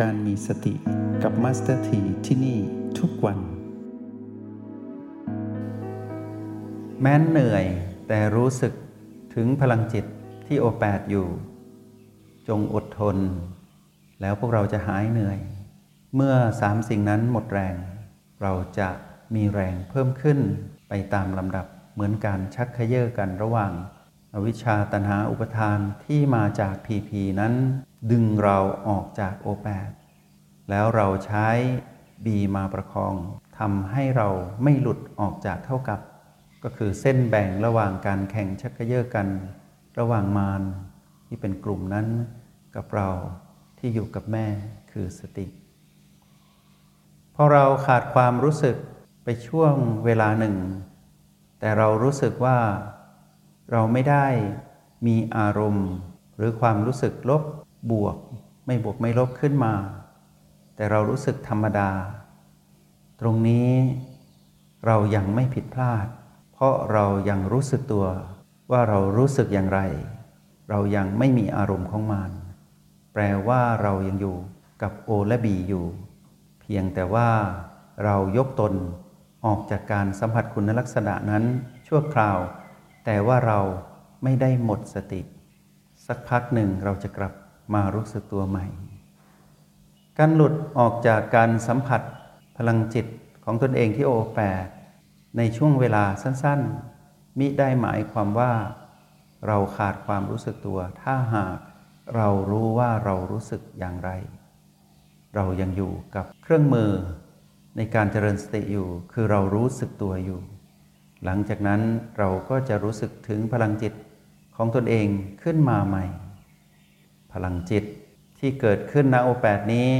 การมีสติกับมาสเตอร์ทีที่นี่ทุกวัน แม้นเหนื่อยแต่รู้สึกถึงพลังจิตที่โอแปดอยู่ จงอดทน แล้วพวกเราจะหายเหนื่อย เมื่อสามสิ่งนั้นหมดแรง เราจะมีแรงเพิ่มขึ้นไปตามลำดับเหมือนการชักเย่อกันระหว่างอวิชชาตัณหาอุปาทานที่มาจากพีพีนั้น ดึงเราออกจากโอแปดแล้วเราใช้บีมาประคองทำให้เราไม่หลุดออกจากเท่ากับ ก็คือเส้นแบ่งระหว่างการแข่งชักเย่อกัน ระหว่างมารที่เป็นกลุ่มนั้นกับเราที่อยู่กับแม่คือสติพอเราขาดความรู้สึกไปช่วงเวลาหนึ่ง แต่เรารู้สึกว่าเราไม่ได้มีอารมณ์ หรือความรู้สึกลบ บวกไม่บวกไม่ลบขึ้นมา แต่เรารู้สึกธรรมดา ตรงนี้เรายังไม่ผิดพลาด เพราะเรายังรู้สึกตัวว่าเรารู้สึกอย่างไร เรายังไม่มีอารมณ์ของมันแปลว่าเรายังอยู่กับโอและบีอยู่ เพียงแต่ว่าเรายกตนออกจากการสัมผัสคุณลักษณะนั้นชั่วคราว แต่ว่าเราไม่ได้หมดสติ สักพักหนึ่งเราจะกลับ มารู้สึกตัวใหม่ การหลุดออกจากการสัมผัสพลังจิตของตนเองที่โอแปดในช่วงเวลาสั้นๆ มิได้หมายความว่า เราขาดความรู้สึกตัว ถ้าหากเรารู้ว่าเรารู้สึกอย่างไร เรายังอยู่กับเครื่องมือในการเจริญสติอยู่ คือเรารู้สึกตัวอยู่ หลังจากนั้นเราก็จะรู้สึกถึงพลังจิตของตนเองขึ้นมาใหม่ พลังจิตที่เกิดขึ้นณโอแปดนี้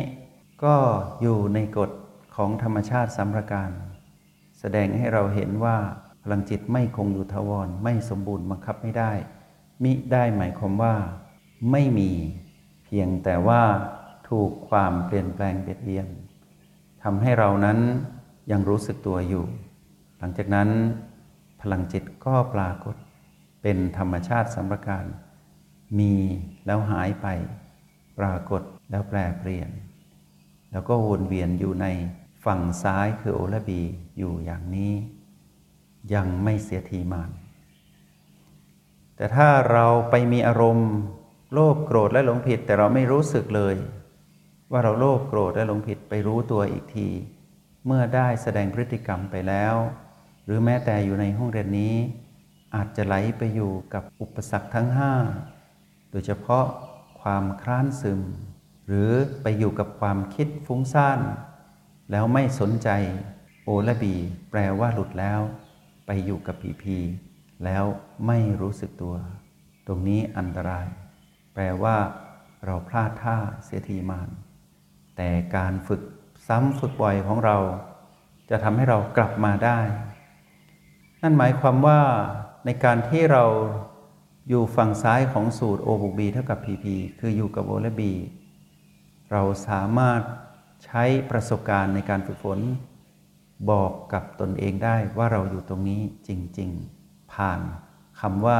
ก็อยู่ในกฎของธรรมชาติสัมประการ แสดงให้เราเห็นว่าพลังจิตไม่คงอยู่ทวรไม่สมบูรณ์บังคับไม่ได้ มิได้หมายความว่า ไม่มีเพียงแต่ว่าถูกความเปลี่ยนแปลงเบียดเบียนทำให้เรานั้นยังรู้สึกตัวอยู่ หลังจากนั้นพลังจิตก็ปรากฏเป็นธรรมชาติสัมประการ มีแล้วหายไป ปรากฏแล้วแปรเปลี่ยน แล้วก็วนเวียนอยู่ในฝั่งซ้ายคือโอและบีอยู่อย่างนี้ ยังไม่เสียทีมาน แต่ถ้าเราไปมีอารมณ์ โลภโกรธและหลงผิด แต่เราไม่รู้สึกเลย ว่าเราโลภโกรธและหลงผิดไปรู้ตัวอีกที เมื่อได้แสดงพฤติกรรมไปแล้ว หรือแม้แต่อยู่ในห้องเรียนนี้ อาจจะไหลไปอยู่กับอุปสรรคทั้งห้า โดยเฉพาะความคร้านซึม หรือไปอยู่กับความคิดฟุ้งซ่าน แล้วไม่สนใจโอและบี แปลว่าหลุดแล้ว ไปอยู่กับผีพีแล้วไม่รู้สึกตัว ตรงนี้อันตราย แปลว่า เราพลาดท่าเสียทีมาน แต่การฝึกซ้ำฝึกบ่อยของเรา จะทำให้เรากลับมาได้ นั่นหมายความว่าในการที่เรา อยู่ฝั่งซ้ายของสูตร O บวก B เท่ากับ PP คืออยู่กับ O และ B เราสามารถใช้ประสบการณ์ในการฝึกฝน บอกกับตนเองได้ว่าเราอยู่ตรงนี้จริง ๆ ผ่านคำว่า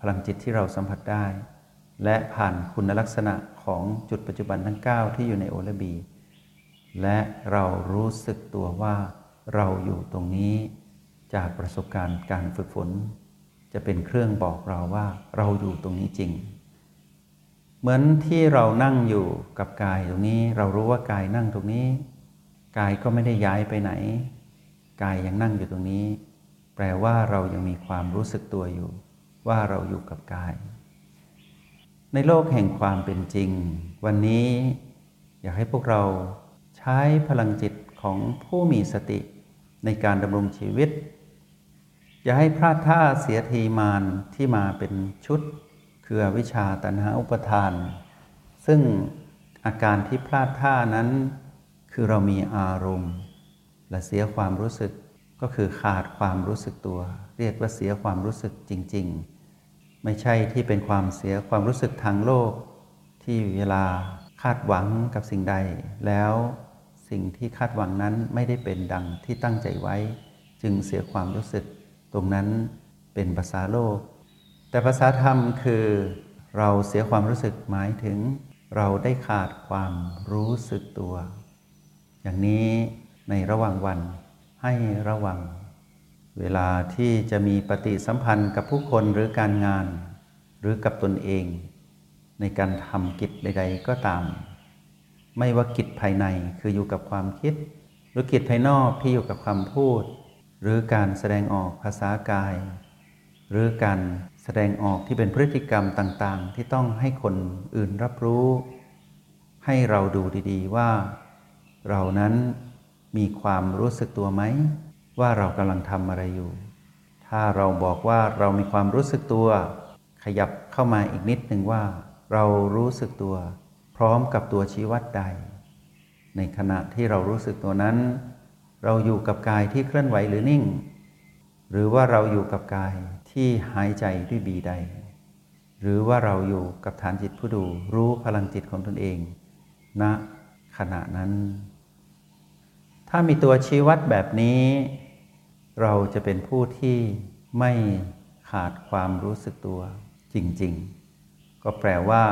พลังจิตที่เราสัมผัสได้ และผ่านคุณลักษณะของจุดปัจจุบันทั้ง 9 ที่อยู่ในโอและบีและเรารู้สึกตัวว่าเราอยู่ตรงนี้จากประสบการณ์การฝึกฝน จะเป็นเครื่องบอกเราว่าเราอยู่ตรงนี้จริง เหมือนที่เรานั่งอยู่กับกายตรงนี้ เรารู้ว่ากายนั่งตรงนี้ กายก็ไม่ได้ย้ายไปไหน กายยังนั่งอยู่ตรงนี้ แปลว่าเรายังมีความรู้สึกตัวอยู่ ว่าเราอยู่กับกาย ในโลกแห่งความเป็นจริง วันนี้อยากให้พวกเราใช้พลังจิตของผู้มีสติในการดำรงชีวิต อย่าให้พลาดท่าเสียทีมานที่มาเป็นชุด คือวิชชาตันหาอุปทาน ซึ่งอาการที่พลาดท่านั้น คือเรามีอารมณ์ และเสียความรู้สึกก็คือขาดความรู้สึกตัว เรียกว่าเสียความรู้สึกจริง ๆ ไม่ใช่ที่เป็นความเสียความรู้สึกทางโลก ที่เวลาคาดหวังกับสิ่งใด แล้วสิ่งที่คาดหวังนั้นไม่ได้เป็นดังที่ตั้งใจไว้ จึงเสียความรู้สึก ตรงนั้นเป็นภาษาโลก แต่ภาษาธรรมคือเราเสียความรู้สึกหมายถึง เราได้ขาดความรู้สึกตัว อย่างนี้ในระหว่างวันให้ระวัง เวลาที่จะมีปฏิสัมพันธ์กับผู้คนหรือการงาน หรือกับตนเอง ในการทำกิจใด ๆ ก็ตาม ไม่ว่ากิจภายในคืออยู่กับความคิด หรือกิจภายนอกที่อยู่กับคำพูด หรือการแสดงออกภาษากาย หรือการแสดงออกที่เป็นพฤติกรรมต่างๆ ที่ต้องให้คนอื่นรับรู้ ให้เราดูดีๆว่า เรานั้นมีความรู้สึกตัวไหม ว่าเรากำลังทำอะไรอยู่ ถ้าเราบอกว่าเรามีความรู้สึกตัว ขยับเข้ามาอีกนิดหนึ่งว่า เรารู้สึกตัว พร้อมกับตัวชี้วัดใด ในขณะที่เรารู้สึกตัวนั้น เราอยู่กับกายที่เคลื่อนไหวหรือนิ่ง หรือว่าเราอยู่กับกายที่หายใจด้วยบีใด หรือว่าเราอยู่กับฐานจิตผู้ดูรู้พลังจิตของตนเองณขณะนั้น ถ้ามีตัวชี้วัดแบบนี้ เราจะเป็นผู้ที่ไม่ขาดความรู้สึกตัวจริง ๆ ก็แปลว่า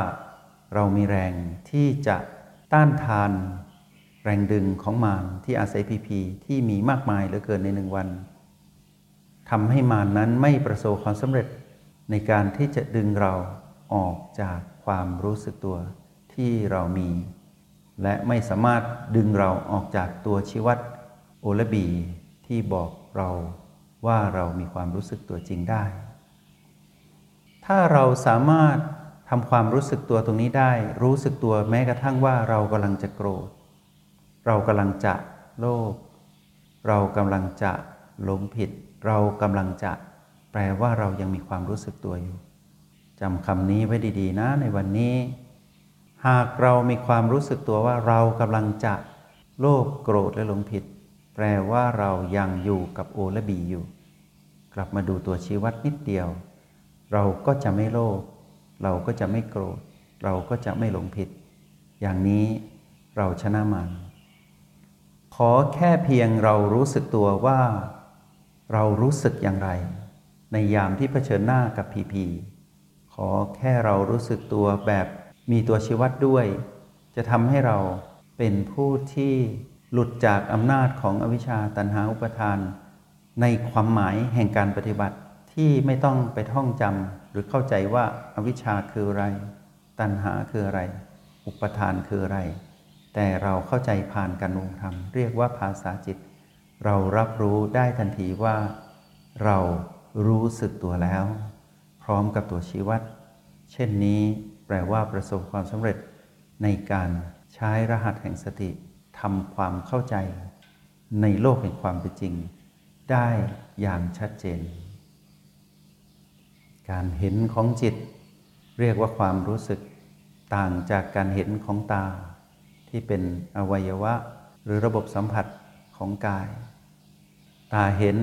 เรามีแรงที่จะต้านทาน แรงดึงของมารที่อาศัยพีพีที่มีมากมายเหลือเกินในหนึ่งวันทำให้มารนนั้นไม่ประสบความสำเร็จในการที่จะดึงเราออกจากความรู้สึกตัวที่เรามี และไม่สามารถดึงเราออกจากตัวชีวัดโอลบีที่บอกเราว่าเรามีความรู้สึกตัวจริงได้ ถ้าเราสามารถทำความรู้สึกตัวตรงนี้ได้ รู้สึกตัวแม้กระทั่งว่าเรากำลังจะโกรธ เรากำลังจะโลภเรากำลังจะหลงผิด เรากำลังจะแปลว่าเรายังมีความรู้สึกตัวอยู่จำคำนี้ไว้ดี ๆ นะในวันนี้ หากเรามีความรู้สึกตัวว่าเรากำลังจะโลภโกรธและหลงผิด แปลว่าเรายังอยู่กับโอและบีอยู่ กลับมาดูตัวชี้วัดนิดเดียว เราก็จะไม่โลภเราก็จะไม่โกรธ เราก็จะไม่หลงผิด อย่างนี้เราชนะมัน ขอแค่เพียงเรารู้สึกตัวว่า เรารู้สึกอย่างไร ในยามที่เผชิญหน้ากับพีพีขอแค่เรารู้สึกตัวแบบมีตัวชีวัดด้วย จะทำให้เราเป็นผู้ที่หลุดจากอำนาจของอวิชชาตันหาอุปทาน ในความหมายแห่งการปฏิบัติที่ไม่ต้องไปท่องจำหรือเข้าใจว่าอวิชชาคืออะไร ตัณหาคืออะไร อุปทานคืออะไร แต่เราเข้าใจผ่านการวงธรรม เรียกว่าภาษาจิต เรารับรู้ได้ทันทีว่า เรารู้สึกตัวแล้ว พร้อมกับตัวชี้วัด เช่นนี้แปลว่าประสบความสำเร็จในการใช้รหัสแห่งสติทำความเข้าใจ ในโลกแห่งความเป็นจริง ได้อย่างชัดเจน การเห็นของจิต เรียกว่าความรู้สึกต่างจากการเห็นของตา ที่เป็นอวัยวะ หรือระบบสัมผัสของกาย ตาเห็น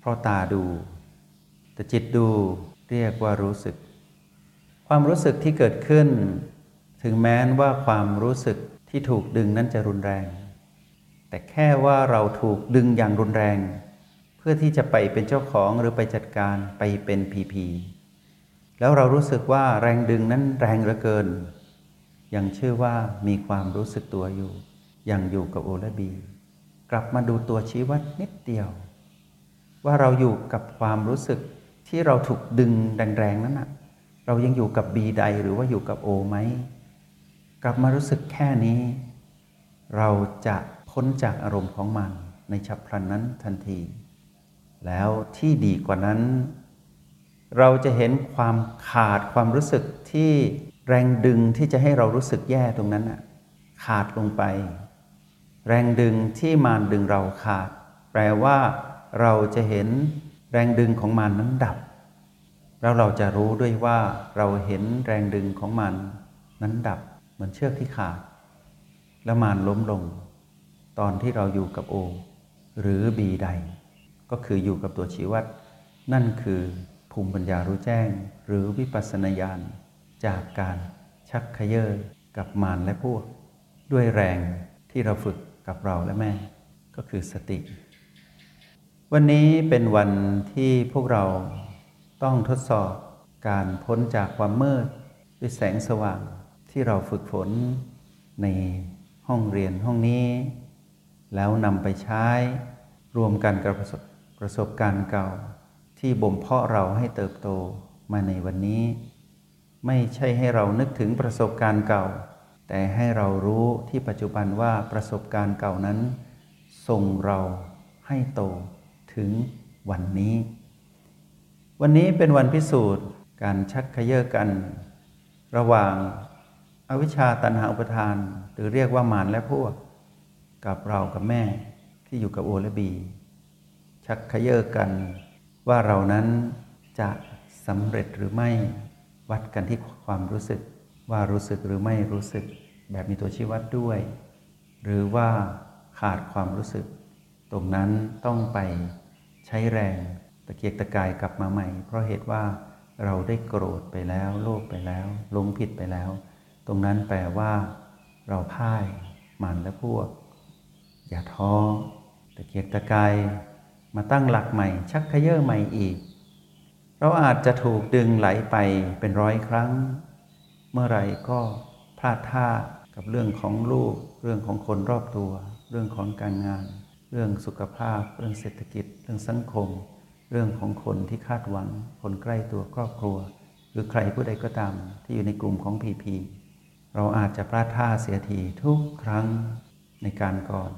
เพราะตาดู แต่จิตดูเรียกว่ารู้สึก ความรู้สึกที่เกิดขึ้น ถึงแม้นว่าความรู้สึกที่ถูกดึงนั้นจะรุนแรง แต่แค่ว่าเราถูกดึงอย่างรุนแรง เพื่อที่จะไปเป็นเจ้าของหรือไปจัดการไปเป็นพีพีแล้วเรารู้สึกว่าแรงดึงนั้นแรงเหลือเกิน ยังเชื่อว่ามีความรู้สึกตัวอยู่ยังอยู่กับโอและบี กลับมาดูตัวชี้วัดนิดเดียว ว่าเราอยู่กับความรู้สึกที่เราถูกดึงแรงๆนั้นนะเรายังอยู่กับบีใดหรือว่าอยู่กับโอไหมกลับมารู้สึกแค่นี้ เราจะพ้นจากอารมณ์ของมันในฉับพลันนั้นทันที แล้วที่ดีกว่านั้น เราจะเห็นความขาดความรู้สึกที่ แรงดึงที่จะให้เรารู้สึกแย่ตรงนั้นน่ะขาดลงไป แรงดึงที่มารดึงเราขาด แปลว่า เราจะเห็นแรงดึงของมันนั้นดับ แล้วเราจะรู้ด้วยว่าเราเห็นแรงดึงของมันนั้นดับ เหมือนเชือกที่ขาด แล้วมานล้มลง ตอนที่เราอยู่กับโอ หรือบีใด ก็คืออยู่กับตัวชี้วัดนั่นคือภูมิปัญญารู้แจ้ง หรือวิปัสสนาญาณ จากการชักขยเยอกับมารและพวก ด้วยแรงที่เราฝึกกับเราและแม่ ก็คือสติ วันนี้เป็นวันที่พวกเราต้องทดสอบการพ้นจากความมืด ด้วยแสงสว่างที่เราฝึกฝนในห้องเรียนห้องนี้ แล้วนำไปใช้รวมกันกับประสบประสบการณ์เก่าที่บ่มเพาะเราให้เติบโตมาในวันนี้ ไม่ใช่ให้เรานึกถึงประสบการณ์เก่า แต่ให้เรารู้ที่ปัจจุบันว่าประสบการณ์เก่านั้น ส่งเราให้โตถึงวันนี้ วันนี้เป็นวันพิสูจน์การชักขย่อกัน ระหว่างอวิชชาตันหาอุปทาน หรือเรียกว่ามารและพวก กับเรากับแม่ที่อยู่กับโอและบี ชักขย่อกันว่าเรานั้นจะสำเร็จหรือไม่ วัดกันที่ความรู้สึกว่ารู้สึกหรือไม่รู้สึกแบบมีตัวชี้วัดด้วย หรือว่าขาดความรู้สึก ตรงนั้นต้องไปใช้แรงตะเกียกตะกายกลับมาใหม่ เพราะเหตุว่าเราได้โกรธไปแล้วโลภไปแล้วหลงผิดไปแล้ว ตรงนั้นแปลว่า เราพ่ายมันและพวก อย่าท้อตะเกียกตะกายมาตั้งหลักใหม่ ชักเขย่อใหม่อีก เราอาจจะถูกดึงไหลไปเป็นร้อยครั้ง เมื่อไรก็พลาดท่ากับเรื่องของลูก เรื่องของคนรอบตัว เรื่องของการงาน เรื่องสุขภาพ เรื่องเศรษฐกิจ เรื่องสังคม เรื่องของคนที่คาดหวัง คนใกล้ตัวครอบครัว หรือใครผู้ใดก็ตามที่อยู่ในกลุ่มของพีพีเราอาจจะพลาดท่าเสียทีทุกครั้งในการก่อน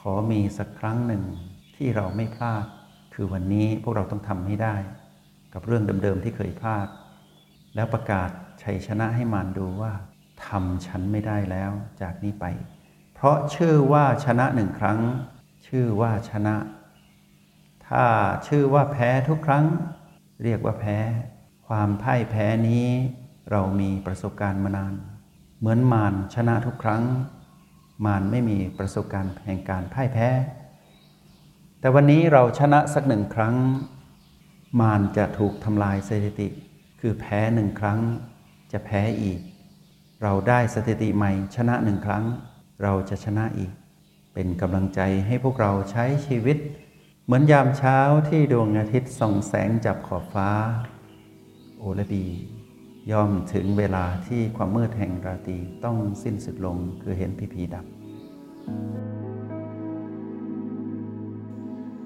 ขอมีสักครั้งหนึ่งที่เราไม่พลาด คือวันนี้พวกเราต้องทำให้ได้ กับเรื่องเดิมๆที่เคยพลาด แล้วประกาศชัยชนะให้มารดูว่าทำฉันไม่ได้แล้วจากนี้ไป เพราะชื่อว่าชนะหนึ่งครั้ง ชื่อว่าชนะ ถ้าชื่อว่าแพ้ทุกครั้ง เรียกว่าแพ้ ความพ่ายแพ้นี้ เรามีประสบการณ์มานาน เหมือนมารชนะทุกครั้ง มารไม่มีประสบการณ์แห่งการพ่ายแพ้ แต่วันนี้เราชนะสักหนึ่งครั้ง มารจะถูกทำลายสถิติ คือแพ้หนึ่งครั้ง จะแพ้อีก เราได้สถิติใหม่ชนะหนึ่งครั้ง เราจะชนะอีก เป็นกำลังใจให้พวกเราใช้ชีวิต เหมือนยามเช้าที่ดวงอาทิตย์ส่องแสงจับขอบฟ้า โอละบี ย่อมถึงเวลาที่ความมืดแห่งราตรีต้องสิ้นสุดลงคือเห็นพีพีดับ